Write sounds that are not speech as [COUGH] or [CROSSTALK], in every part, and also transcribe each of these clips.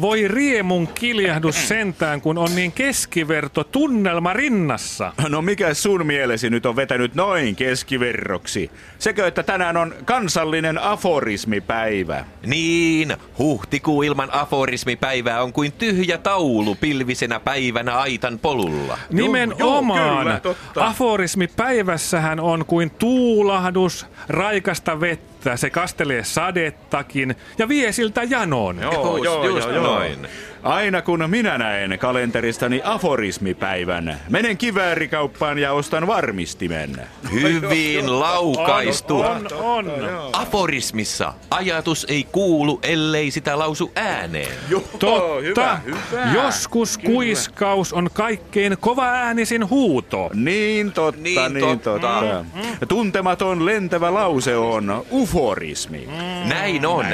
Voi riemun kiljahdus [CLEARS THROAT] sentään, kun on niin keskiverto tunnelma rinnassa. No mikä sun mielesi nyt on vetänyt noin keskiverroksi? Sekö, että tänään on kansallinen aforismipäivä? Niin, huhtikuu ilman aforismipäivää on kuin tyhjä taulu pilvisenä päivänä aitan polulla. Nimenomaan. joo, kyllä, totta. Aforismipäivässähän on kuin tuulahdus, raikasta vettä, se kastelee sadettakin ja vie siltä janon. Just- just noin. Aina kun minä näen kalenteristani aforismipäivän, menen kiväärikauppaan ja ostan varmistimen. Hyvin laukaistu. On, on. Aforismissa ajatus ei kuulu, ellei sitä lausu ääneen. Totta. Joskus kuiskaus on kaikkein kova äänisin huuto. Niin totta, niin, Niin totta. totta. Tuntematon lentävä lause on uforismi. Näin on.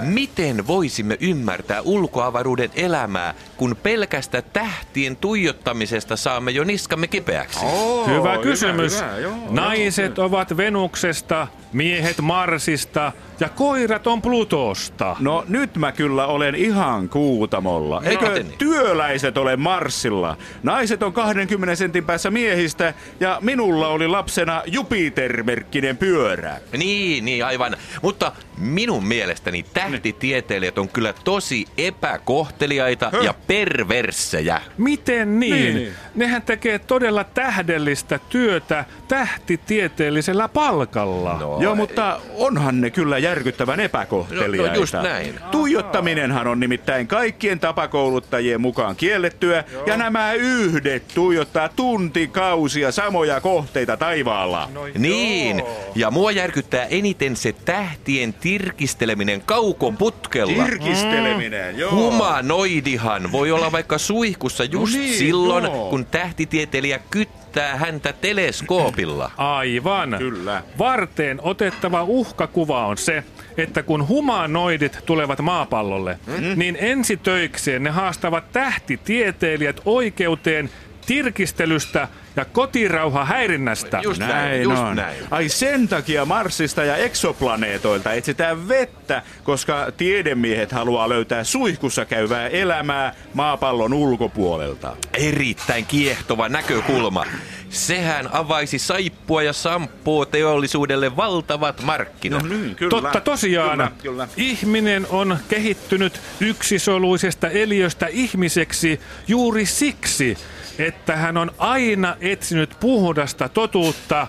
Miten voisimme ymmärtää ulkoavaruuden elämää, kun pelkästä tähtien tuijottamisesta saamme jo niskamme kipeäksi? Oh, Hyvä kysymys. hyvä, joo, Naiset ovat Venuksesta, miehet Marsista ja koirat on Plutosta. No nyt mä kyllä olen ihan kuutamolla. Eikö miten niin? työläiset ole Marsilla? Naiset on 20 sentin päässä miehistä ja minulla oli lapsena Jupiter-merkkinen pyörä. Niin, niin aivan. Mutta minun mielestäni tähtitieteilijät on kyllä tosi epäkohteliaita ja perversejä. Miten niin? Niin. niin? Nehän tekee todella tähdellistä työtä tähtitieteellisellä palkalla. No, Joo, mutta onhan ne kyllä järkyttävän epäkohteliaita. No, no just näin. Tuijottaminenhan on nimittäin kaikkien tapakouluttajien mukaan kiellettyä, ja nämä yhdet tuijottaa tuntikausia samoja kohteita taivaalla. Niin, ja mua järkyttää eniten se tähtien tirkisteleminen kaukoputkella. Tirkisteleminen, joo. Humanoidihan voi olla vaikka suihkussa just No niin, silloin, joo. kun tähtitieteilijä kyttää häntä teleskoopilla. [CLEARS THROAT] Aivan. Kyllä. Varteen otettava uhkakuva on se, että kun humanoidit tulevat maapallolle, mm-hmm. niin ensitöikseen ne haastavat tähtitieteilijät oikeuteen tirkistelystä ja kotirauha häirinnästä. Just näin, Näin just on. näin. Ai sen takia Marsista ja eksoplaneetoilta etsitään vettä, koska tiedemiehet haluaa löytää suihkussa käyvää elämää maapallon ulkopuolelta. Erittäin kiehtova näkökulma. Sehän avaisi saippua ja samppua teollisuudelle valtavat markkinat. niin, kyllä. Totta tosiaan. Kyllä, kyllä. Ihminen on kehittynyt yksisoluisesta eliöstä ihmiseksi juuri siksi, että hän on aina etsinyt puhdasta totuutta,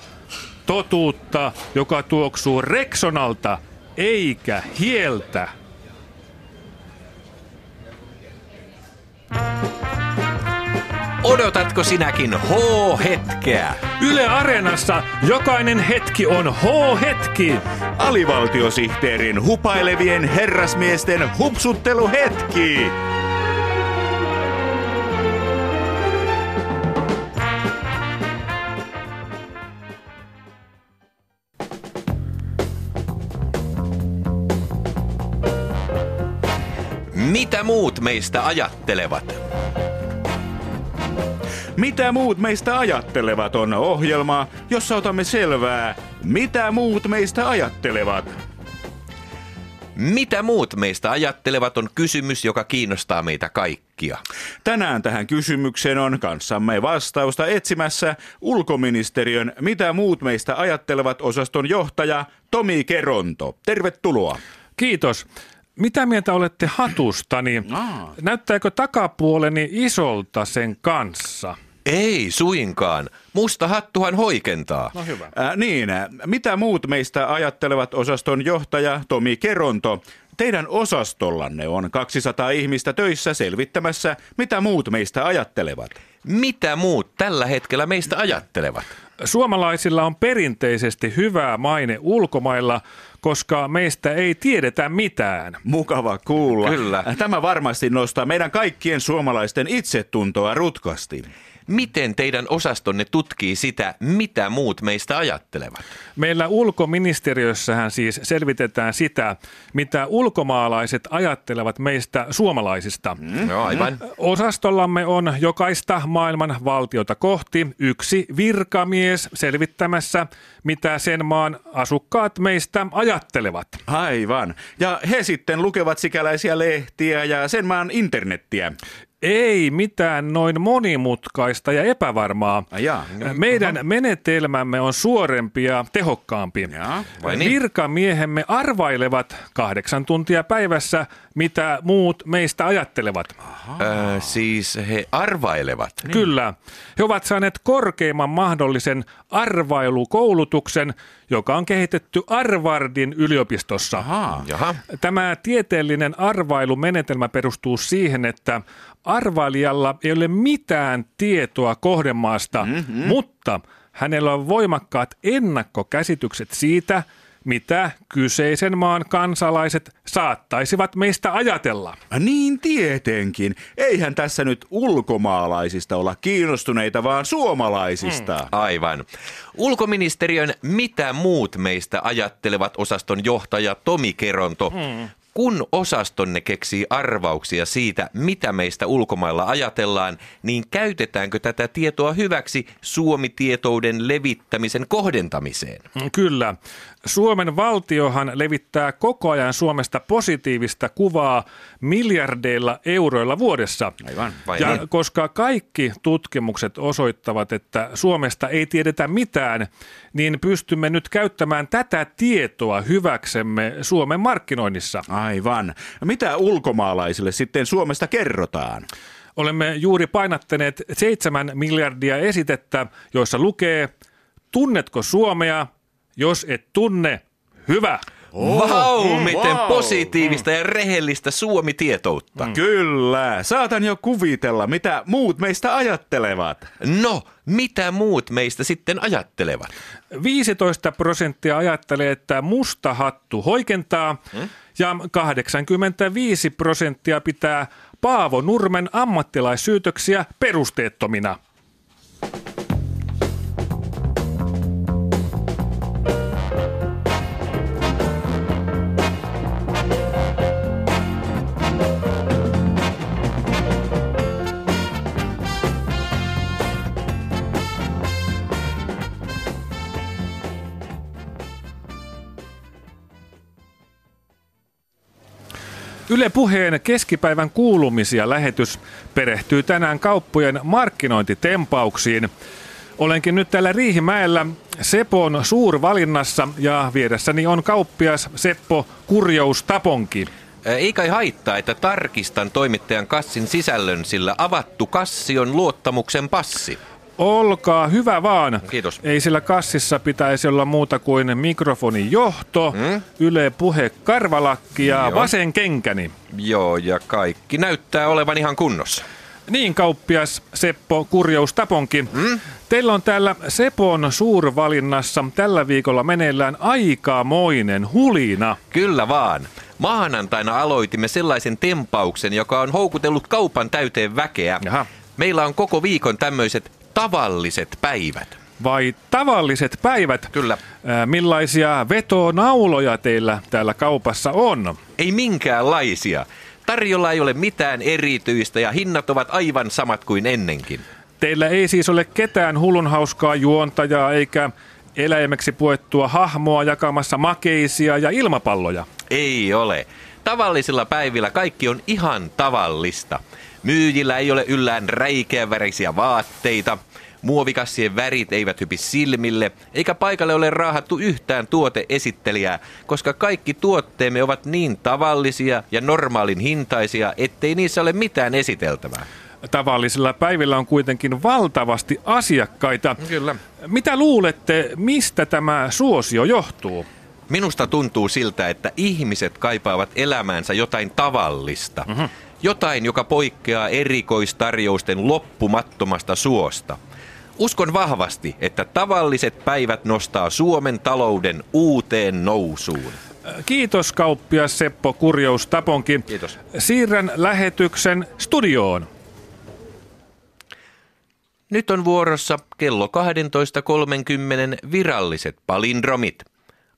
totuutta, joka tuoksuu Rexonalta eikä hieltä. Odotatko sinäkin H-hetkeä? Yle Areenassa jokainen hetki on H-hetki. Alivaltiosihteerin hupailevien herrasmiesten hupsutteluhetki. Mitä muut meistä ajattelevat? Mitä muut meistä ajattelevat on ohjelma, jossa otamme selvää, mitä muut meistä ajattelevat. Mitä muut meistä ajattelevat on kysymys, joka kiinnostaa meitä kaikkia. Tänään tähän kysymykseen on kanssamme vastausta etsimässä ulkoministeriön Mitä muut meistä ajattelevat osaston johtaja Tomi Keronto. Tervetuloa. Kiitos. Mitä mieltä olette hatustani? Aa. Näyttääkö takapuoleni isolta sen kanssa? Ei suinkaan. Musta hattuhan hoikentaa. No hyvä. Äh, niin, mitä muut meistä ajattelevat osaston johtaja Tomi Keronto? Teidän osastollanne on 200 ihmistä töissä selvittämässä, mitä muut meistä ajattelevat. Mitä muut tällä hetkellä meistä ajattelevat? Suomalaisilla on perinteisesti hyvää maine ulkomailla, koska meistä ei tiedetä mitään. Mukava kuulla. Kyllä. Tämä varmasti nostaa meidän kaikkien suomalaisten itsetuntoa rutkasti. Miten teidän osastonne tutkii sitä, mitä muut meistä ajattelevat? Meillä ulkoministeriössähän siis selvitetään sitä, mitä ulkomaalaiset ajattelevat meistä suomalaisista. Mm. Joo, aivan. Osastollamme on jokaista maailman valtiota kohti yksi virkamies selvittämässä, mitä sen maan asukkaat meistä ajattelevat. Aivan. Ja he sitten lukevat sikäläisiä lehtiä ja sen maan internettiä. Ei mitään noin monimutkaista ja epävarmaa. Ai jaa. Meidän menetelmämme on suorempi ja tehokkaampi. Jaa, niin? Virkamiehemme arvailevat kahdeksan tuntia päivässä, mitä muut meistä ajattelevat. Öö, siis he arvailevat. Niin. Kyllä. He ovat saaneet korkeimman mahdollisen arvailukoulutuksen, joka on kehitetty Arvardin yliopistossa. Ahaa. Jaha. Tämä tieteellinen arvailumenetelmä perustuu siihen, että arvailijalla ei ole mitään tietoa kohdemaasta, mm-hmm. mutta hänellä on voimakkaat ennakkokäsitykset siitä, mitä kyseisen maan kansalaiset saattaisivat meistä ajatella. Niin tietenkin. Eihän tässä nyt ulkomaalaisista olla kiinnostuneita, vaan suomalaisista. Aivan. Ulkoministeriön Mitä muut meistä ajattelevat osaston johtaja Tomi Keronto. Hmm. Kun osastonne keksii arvauksia siitä, mitä meistä ulkomailla ajatellaan, niin käytetäänkö tätä tietoa hyväksi Suomi-tietouden levittämisen kohdentamiseen? Kyllä. Suomen valtiohan levittää koko ajan Suomesta positiivista kuvaa miljardeilla euroilla vuodessa. Aivan. Vai ja niin? koska kaikki tutkimukset osoittavat, että Suomesta ei tiedetä mitään, niin pystymme nyt käyttämään tätä tietoa hyväksemme Suomen markkinoinnissa. Aivan. Mitä ulkomaalaisille sitten Suomesta kerrotaan? Olemme juuri painattaneet seitsemän miljardia esitettä, joissa lukee, tunnetko Suomea? Jos et tunne, hyvä. Vau, miten wow. positiivista ja rehellistä Suomi-tietoutta. Kyllä. Saatan jo kuvitella, mitä muut meistä ajattelevat. No, mitä muut meistä sitten ajattelevat? 15 prosenttia ajattelee, että musta hattu hoikentaa ja 85 prosenttia pitää Paavo Nurmen ammattilaissyytöksiä perusteettomina. Yle Puheen keskipäivän kuulumisia lähetys perehtyy tänään kauppojen markkinointitempauksiin. Olenkin nyt täällä Riihimäellä Sepon suurvalinnassa ja vieressäni on kauppias Seppo Kurjous Taponki. Ei kai haittaa, että tarkistan toimittajan kassin sisällön, sillä avattu kassi on luottamuksen passi. Olkaa hyvä vaan. Kiitos. Ei sillä kassissa pitäisi olla muuta kuin mikrofonin johto, Hmm? Yle Puhe karvalakki ja Joo. vasen kenkäni. Joo, ja kaikki näyttää olevan ihan kunnossa. Niin, kauppias Seppo Kurjous Taponki. Hmm? Teillä on täällä Sepon suurvalinnassa tällä viikolla meneillään aikamoinen hulina. Kyllä vaan. Maanantaina aloitimme sellaisen tempauksen, joka on houkutellut kaupan täyteen väkeä. Jaha. Meillä on koko viikon tämmöiset tavalliset päivät. Vai tavalliset päivät? Kyllä. Ää, millaisia vetonauloja teillä täällä kaupassa on? Ei minkäänlaisia. Tarjolla ei ole mitään erityistä ja hinnat ovat aivan samat kuin ennenkin. Teillä ei siis ole ketään hullunhauskaa juontajaa eikä eläimeksi puettua hahmoa jakamassa makeisia ja ilmapalloja. Ei ole. Tavallisilla päivillä kaikki on ihan tavallista. Myyjillä ei ole yllään räikeävärisiä vaatteita, muovikassien värit eivät hypi silmille, eikä paikalle ole raahattu yhtään tuoteesittelijää, koska kaikki tuotteemme ovat niin tavallisia ja normaalin hintaisia, ettei niissä ole mitään esiteltävää. Tavallisilla päivillä on kuitenkin valtavasti asiakkaita. Kyllä. Mitä luulette, mistä tämä suosio johtuu? Minusta tuntuu siltä, että ihmiset kaipaavat elämäänsä jotain tavallista. Mm-hmm. Jotain, joka poikkeaa erikoistarjousten loppumattomasta suosta. Uskon vahvasti, että tavalliset päivät nostaa Suomen talouden uuteen nousuun. Kiitos kauppias Seppo Kurjous Taponki. Kiitos. Siirrän lähetyksen studioon. Nyt on vuorossa kello 12.30 viralliset palindromit.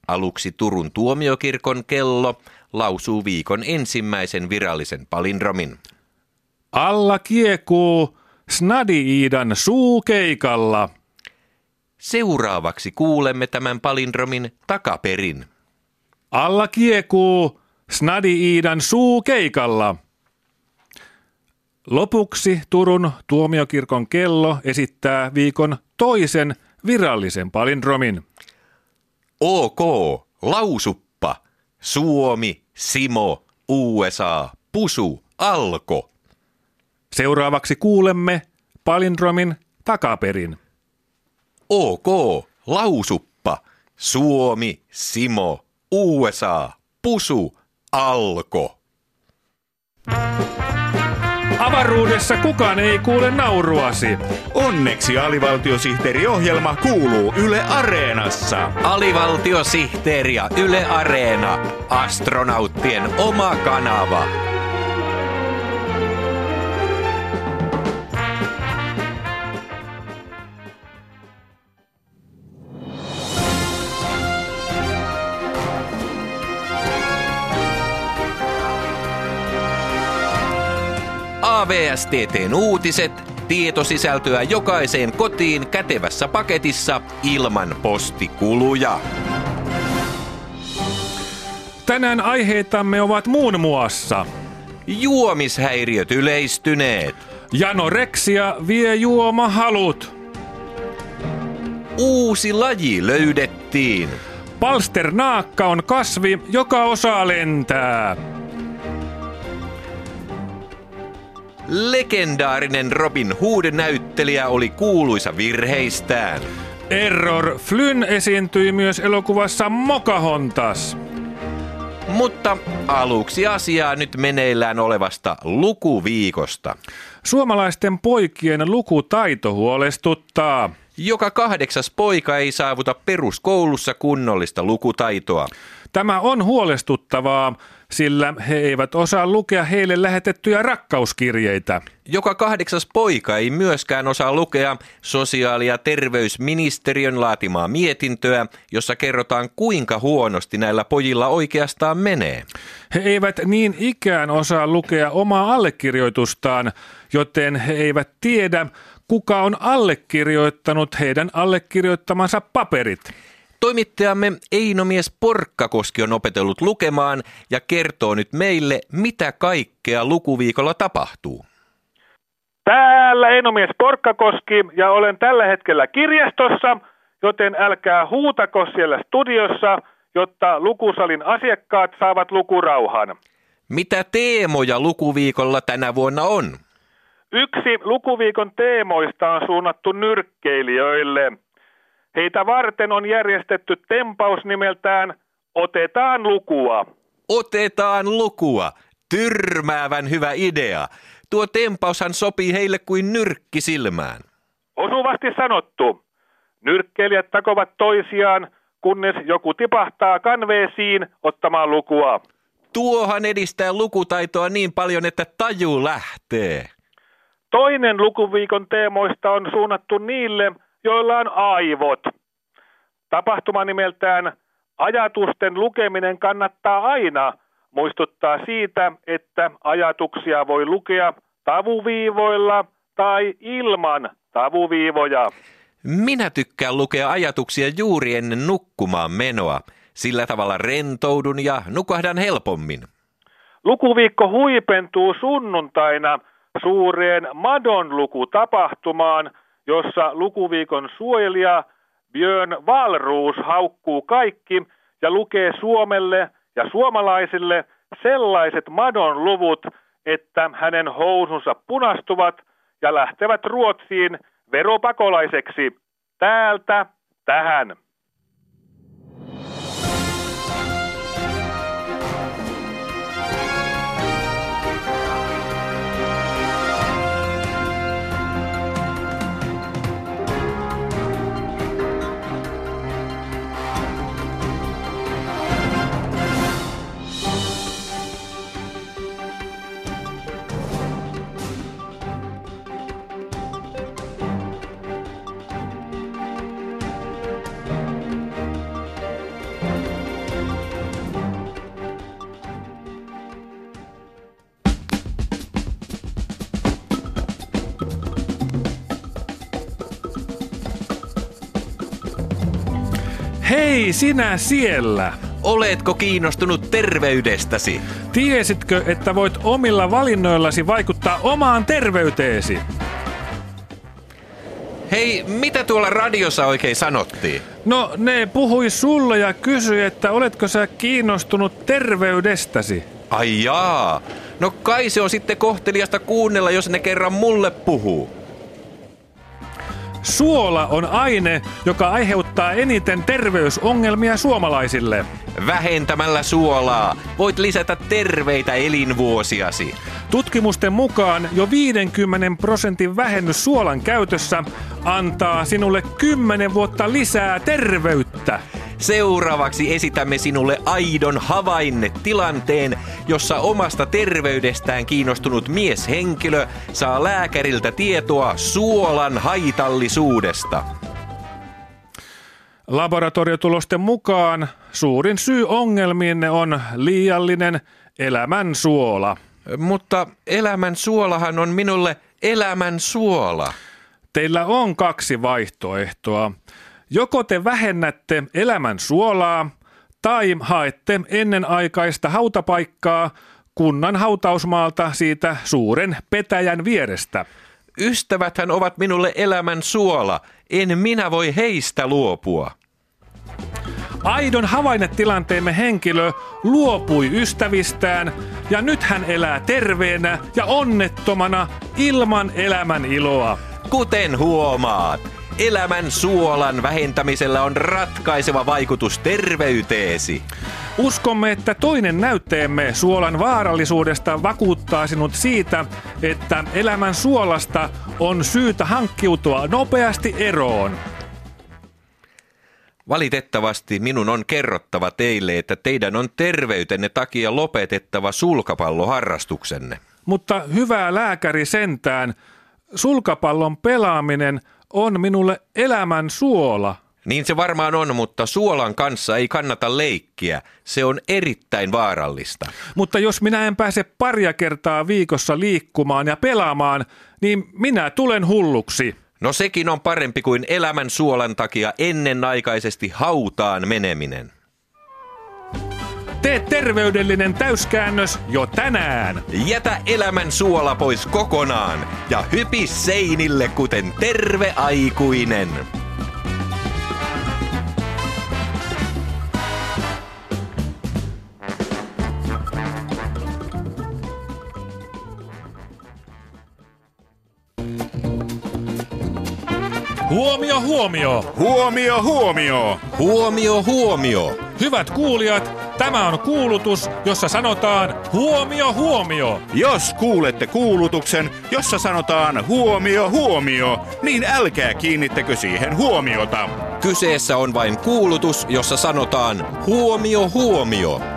Aluksi Turun tuomiokirkon kello lausuu viikon ensimmäisen virallisen palindromin. Alla kiekuu Snadi-Iidan suukeikalla. Seuraavaksi kuulemme tämän palindromin takaperin. Alla kiekuu Snadi-Iidan suukeikalla. Lopuksi Turun tuomiokirkon kello esittää viikon toisen virallisen palindromin. OK, lausuppa, Suomi, Simo, USA, Pusu, Alko. Seuraavaksi kuulemme palindromin takaperin. OK, lausuppa, Suomi, Simo, USA, Pusu, Alko. Avaruudessa kukaan ei kuule nauruasi. Onneksi alivaltiosihteeriohjelma kuuluu Yle Areenassa. Alivaltiosihteeri ja Yle Areena, astronauttien oma kanava. AVSTTn uutiset, tietosisältöä jokaiseen kotiin kätevässä paketissa ilman postikuluja. Tänään aiheitamme ovat muun muassa Juomishäiriöt yleistyneet. Janoreksia vie juomahalut. Uusi laji löydettiin. Palsternaakka on kasvi, joka osaa lentää. Legendaarinen Robin Hood-näyttelijä oli kuuluisa virheistään. Error Flynn esiintyi myös elokuvassa Mokahontas. Mutta aluksi asiaa nyt meneillään olevasta lukuviikosta. Suomalaisten poikien lukutaito huolestuttaa. Joka kahdeksas poika ei saavuta peruskoulussa kunnollista lukutaitoa. Tämä on huolestuttavaa, sillä he eivät osaa lukea heille lähetettyjä rakkauskirjeitä. Joka kahdeksas poika ei myöskään osaa lukea sosiaali- ja terveysministeriön laatimaa mietintöä, jossa kerrotaan kuinka huonosti näillä pojilla oikeastaan menee. He eivät niin ikään osaa lukea omaa allekirjoitustaan, joten he eivät tiedä, kuka on allekirjoittanut heidän allekirjoittamansa paperit. Toimittajamme Einomies Porkkakoski on opetellut lukemaan ja kertoo nyt meille, mitä kaikkea lukuviikolla tapahtuu. Täällä Einomies Porkkakoski ja olen tällä hetkellä kirjastossa, joten älkää huutako siellä studiossa, jotta lukusalin asiakkaat saavat lukurauhan. Mitä teemoja lukuviikolla tänä vuonna on? Yksi lukuviikon teemoista on suunnattu nyrkkeilijöille. Heitä varten on järjestetty tempaus nimeltään Otetaan lukua. Otetaan lukua. Tyrmäävän hyvä idea. Tuo tempaushan sopii heille kuin nyrkki silmään. Osuvasti sanottu. Nyrkkeilijät takovat toisiaan, kunnes joku tipahtaa kanveesiin ottamaan lukua. Tuohan edistää lukutaitoa niin paljon, että taju lähtee. Toinen lukuviikon teemoista on suunnattu niille, joilla on aivot. Tapahtuma nimeltään Ajatusten lukeminen kannattaa aina muistuttaa siitä, että ajatuksia voi lukea tavuviivoilla tai ilman tavuviivoja. Minä tykkään lukea ajatuksia juuri ennen nukkumaan menoa. Sillä tavalla rentoudun ja nukahdan helpommin. Lukuviikko huipentuu sunnuntaina suureen madonlukutapahtumaan, jossa lukuviikon suojelija Björn Valruus haukkuu kaikki ja lukee Suomelle ja suomalaisille sellaiset madon luvut, että hänen housunsa punastuvat ja lähtevät Ruotsiin veropakolaiseksi täältä tähän. Hei sinä siellä! Oletko kiinnostunut terveydestäsi? Tiesitkö, että voit omilla valinnoillasi vaikuttaa omaan terveyteesi? Hei, mitä tuolla radiossa oikein sanottiin? No, ne puhui sulle ja kysyi, että oletko sä kiinnostunut terveydestäsi? Ai jaa. No kai se on sitten kohteliasta kuunnella, jos ne kerran mulle puhuu. Suola on aine, joka aiheuttaa eniten terveysongelmia suomalaisille. Vähentämällä suolaa voit lisätä terveitä elinvuosiasi. Tutkimusten mukaan jo 50 prosentin vähennys suolan käytössä antaa sinulle 10 vuotta lisää terveyttä. Seuraavaksi esitämme sinulle aidon havainnetilanteen, jossa omasta terveydestään kiinnostunut mieshenkilö saa lääkäriltä tietoa suolan haitallisuudesta. Laboratoriotulosten mukaan suurin syy ongelmiinne on liiallinen elämän suola. Mutta elämän suolahan on minulle elämän suola. Teillä on kaksi vaihtoehtoa. Joko te vähennätte elämän suolaa tai haette ennenaikaista hautapaikkaa kunnan hautausmaalta siitä suuren petäjän vierestä. Ystäväthän ovat minulle elämän suola. En minä voi heistä luopua. Aidon havainnetilanteemme henkilö luopui ystävistään ja nyt hän elää terveenä ja onnettomana ilman elämän iloa. Kuten huomaat, elämän suolan vähentämisellä on ratkaiseva vaikutus terveyteesi. Uskomme, että toinen näytteemme suolan vaarallisuudesta vakuuttaa sinut siitä, että elämän suolasta on syytä hankkiutua nopeasti eroon. Valitettavasti minun on kerrottava teille, että teidän on terveytenne takia lopetettava sulkapalloharrastuksenne. Mutta hyvää lääkäri sentään, sulkapallon pelaaminen on minulle elämän suola. Niin se varmaan on, mutta suolan kanssa ei kannata leikkiä. Se on erittäin vaarallista. Mutta jos minä en pääse paria kertaa viikossa liikkumaan ja pelaamaan, niin minä tulen hulluksi. No sekin on parempi kuin elämän suolan takia ennenaikaisesti hautaan meneminen. Tee terveydellinen täyskäännös jo tänään. Jätä elämän suola pois kokonaan ja hypi seinille kuten terve aikuinen. Huomio, huomio! Huomio, huomio! Huomio, huomio! Hyvät kuulijat, tämä on kuulutus, jossa sanotaan huomio, huomio. Jos kuulette kuulutuksen, jossa sanotaan huomio, huomio, niin älkää kiinnittäkö siihen huomiota. Kyseessä on vain kuulutus, jossa sanotaan huomio, huomio.